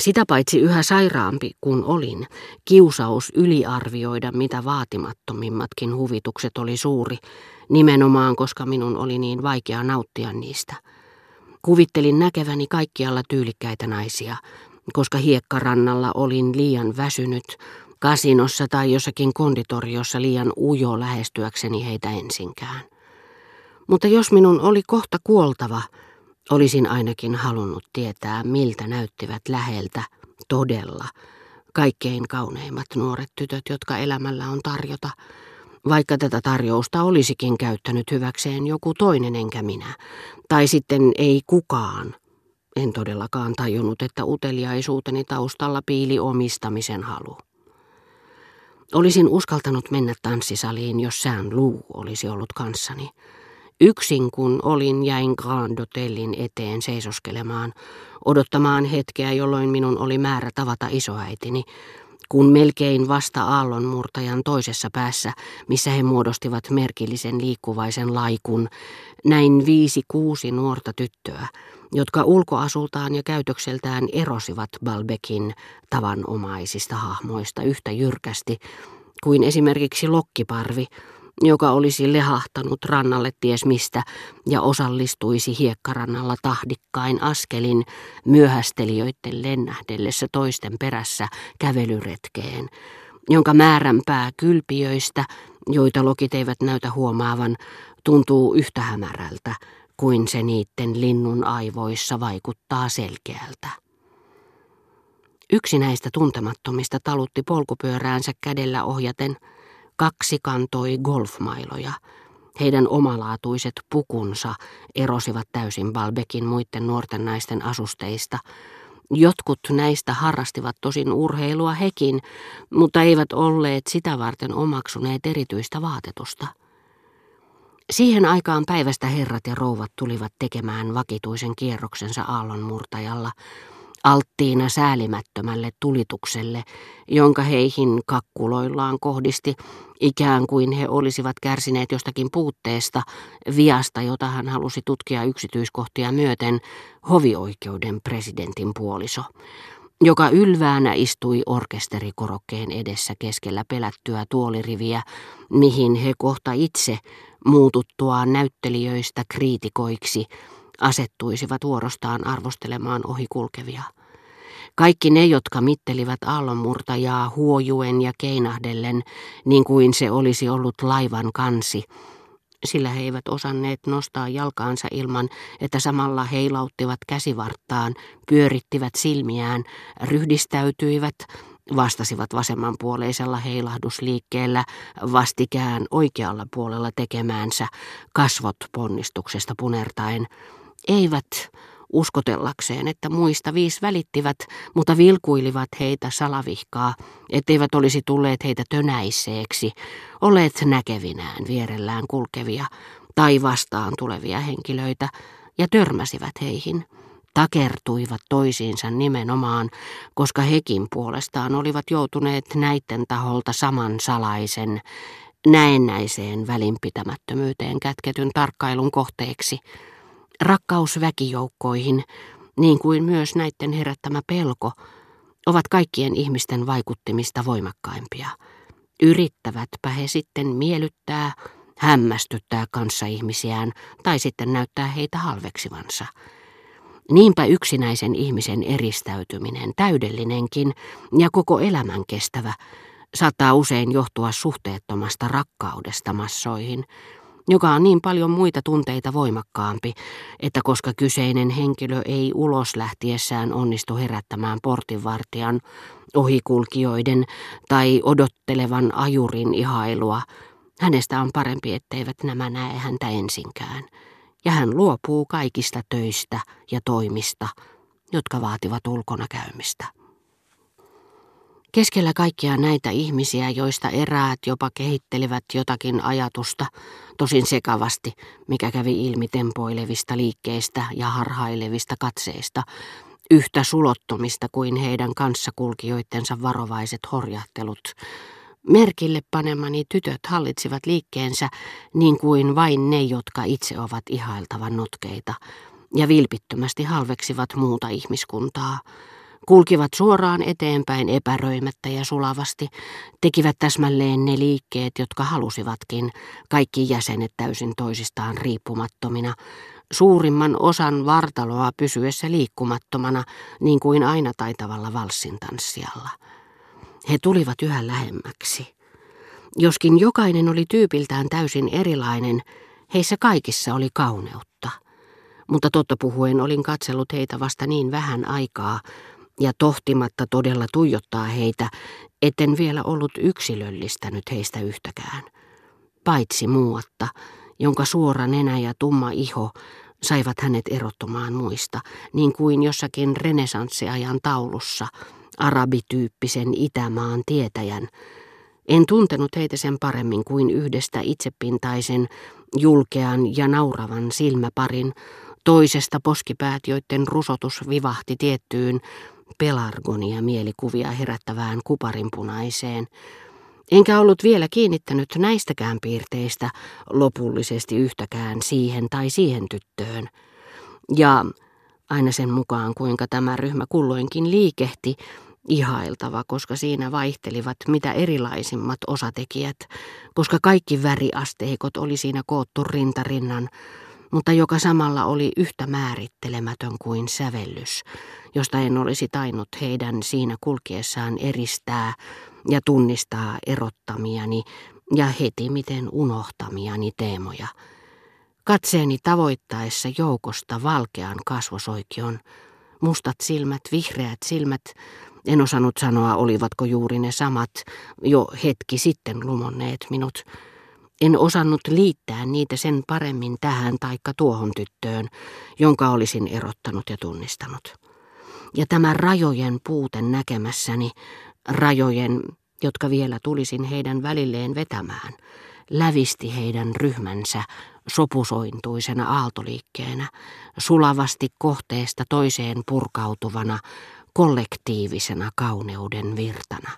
Sitä paitsi yhä sairaampi kuin olin, kiusaus yliarvioida mitä vaatimattomimmatkin huvitukset oli suuri, nimenomaan koska minun oli niin vaikea nauttia niistä. Kuvittelin näkeväni kaikkialla tyylikkäitä naisia, koska hiekkarannalla olin liian väsynyt, kasinossa tai jossakin konditoriossa liian ujo lähestyäkseni heitä ensinkään. Mutta jos minun oli kohta kuoltava, olisin ainakin halunnut tietää, miltä näyttivät läheltä, todella, kaikkein kauneimmat nuoret tytöt, jotka elämällä on tarjota, vaikka tätä tarjousta olisikin käyttänyt hyväkseen joku toinen enkä minä, tai sitten ei kukaan. En todellakaan tajunnut, että uteliaisuuteni taustalla piili omistamisen halu. Olisin uskaltanut mennä tanssisaliin, jos sään luu olisi ollut kanssani. Yksin kun olin, jäin Grand Hotellin eteen seisoskelemaan, odottamaan hetkeä, jolloin minun oli määrä tavata isoäitini, kun melkein vasta aallonmurtajan toisessa päässä, missä he muodostivat merkillisen liikkuvaisen laikun, näin viisi kuusi nuorta tyttöä, jotka ulkoasultaan ja käytökseltään erosivat Balbekin tavanomaisista hahmoista yhtä jyrkästi kuin esimerkiksi lokkiparvi, joka olisi lehahtanut rannalle ties mistä ja osallistuisi hiekkarannalla tahdikkain askelin myöhästelijöiden lennähdellessä toisten perässä kävelyretkeen, jonka määränpää kylpiöistä, joita lokit eivät näytä huomaavan, tuntuu yhtä hämärältä kuin se niiden linnun aivoissa vaikuttaa selkeältä. Yksi näistä tuntemattomista talutti polkupyöräänsä kädellä ohjaten – Kaksi kantoi golfmailoja. Heidän omalaatuiset pukunsa erosivat täysin Balbekin muiden nuorten naisten asusteista. Jotkut näistä harrastivat tosin urheilua hekin, mutta eivät olleet sitä varten omaksuneet erityistä vaatetusta. Siihen aikaan päivästä herrat ja rouvat tulivat tekemään vakituisen kierroksensa aallonmurtajalla, alttiina säälimättömälle tulitukselle, jonka heihin kakkuloillaan kohdisti, ikään kuin he olisivat kärsineet jostakin puutteesta, viasta, jota hän halusi tutkia yksityiskohtia myöten, hovioikeuden presidentin puoliso, joka ylväänä istui orkesterikorokkeen edessä keskellä pelättyä tuoliriviä, mihin he kohta itse, muututtua näyttelijöistä kriitikoiksi, asettuisivat vuorostaan arvostelemaan ohikulkevia. Kaikki ne, jotka mittelivät aallonmurtajaa huojuen ja keinahdellen, niin kuin se olisi ollut laivan kansi, sillä he eivät osanneet nostaa jalkaansa ilman, että samalla heilauttivat käsivarttaan, pyörittivät silmiään, ryhdistäytyivät, vastasivat vasemmanpuoleisella heilahdusliikkeellä vastikään oikealla puolella tekemäänsä, kasvot ponnistuksesta punertaen, eivät uskotellakseen, että muista viis välittivät, mutta vilkuilivat heitä salavihkaa, etteivät olisi tulleet heitä tönäiseeksi, olleet näkevinään vierellään kulkevia tai vastaan tulevia henkilöitä ja törmäsivät heihin. Takertuivat toisiinsa nimenomaan, koska hekin puolestaan olivat joutuneet näiden taholta saman salaisen, näennäiseen välinpitämättömyyteen kätketyn tarkkailun kohteeksi – Rakkaus väkijoukkoihin, niin kuin myös näiden herättämä pelko, ovat kaikkien ihmisten vaikuttimista voimakkaimpia. Yrittävätpä he sitten miellyttää, hämmästyttää kanssaihmisiään tai sitten näyttää heitä halveksivansa. Niinpä yksinäisen ihmisen eristäytyminen, täydellinenkin ja koko elämän kestävä, saattaa usein johtua suhteettomasta rakkaudesta massoihin – joka on niin paljon muita tunteita voimakkaampi, että koska kyseinen henkilö ei ulos lähtiessään onnistu herättämään portinvartijan, ohikulkijoiden tai odottelevan ajurin ihailua, hänestä on parempi, etteivät nämä näe häntä ensinkään, ja hän luopuu kaikista töistä ja toimista, jotka vaativat ulkona käymistä. Keskellä kaikkia näitä ihmisiä, joista eräät jopa kehittelivät jotakin ajatusta, tosin sekavasti, mikä kävi ilmi tempoilevista liikkeistä ja harhailevista katseista, yhtä sulottomista kuin heidän kanssakulkijoittensa varovaiset horjahtelut. Merkille panemani tytöt hallitsivat liikkeensä niin kuin vain ne, jotka itse ovat ihailtavan notkeita, ja vilpittömästi halveksivat muuta ihmiskuntaa, Kulkivat suoraan eteenpäin epäröimättä ja sulavasti, tekivät täsmälleen ne liikkeet, jotka halusivatkin, kaikki jäsenet täysin toisistaan riippumattomina, suurimman osan vartaloa pysyessä liikkumattomana, niin kuin aina taitavalla valssintanssijalla. He tulivat yhä lähemmäksi. Joskin jokainen oli tyypiltään täysin erilainen, heissä kaikissa oli kauneutta. Mutta totta puhuen olin katsellut heitä vasta niin vähän aikaa, ja tohtimatta todella tuijottaa heitä, etten vielä ollut yksilöllistänyt heistä yhtäkään. Paitsi muuatta, jonka suora nenä ja tumma iho saivat hänet erottumaan muista, niin kuin jossakin renesanssiajan taulussa, arabityyppisen Itämaan tietäjän. En tuntenut heitä sen paremmin kuin yhdestä itsepintaisen, julkean ja nauravan silmäparin, toisesta poskipäät, joiden rusotus vivahti tiettyyn pelargonia mielikuvia herättävään kuparinpunaiseen, enkä ollut vielä kiinnittänyt näistäkään piirteistä lopullisesti yhtäkään siihen tai siihen tyttöön. Ja aina sen mukaan, kuinka tämä ryhmä kulloinkin liikehti, ihailtava, koska siinä vaihtelivat mitä erilaisimmat osatekijät, koska kaikki väriasteikot oli siinä koottu rintarinnan, mutta joka samalla oli yhtä määrittelemätön kuin sävellys, josta en olisi tainnut heidän siinä kulkiessaan eristää ja tunnistaa erottamiani ja heti miten unohtamiani teemoja. Katseeni tavoittaessa joukosta valkean kasvosoikion, mustat silmät, vihreät silmät, en osannut sanoa, olivatko juuri ne samat, jo hetki sitten lumonneet minut, en osannut liittää niitä sen paremmin tähän taikka tuohon tyttöön, jonka olisin erottanut ja tunnistanut. Ja tämä rajojen puute näkemässäni, rajojen, jotka vielä tulisin heidän välilleen vetämään, lävisti heidän ryhmänsä sopusointuisena aaltoliikkeenä, sulavasti kohteesta toiseen purkautuvana, kollektiivisena kauneuden virtana.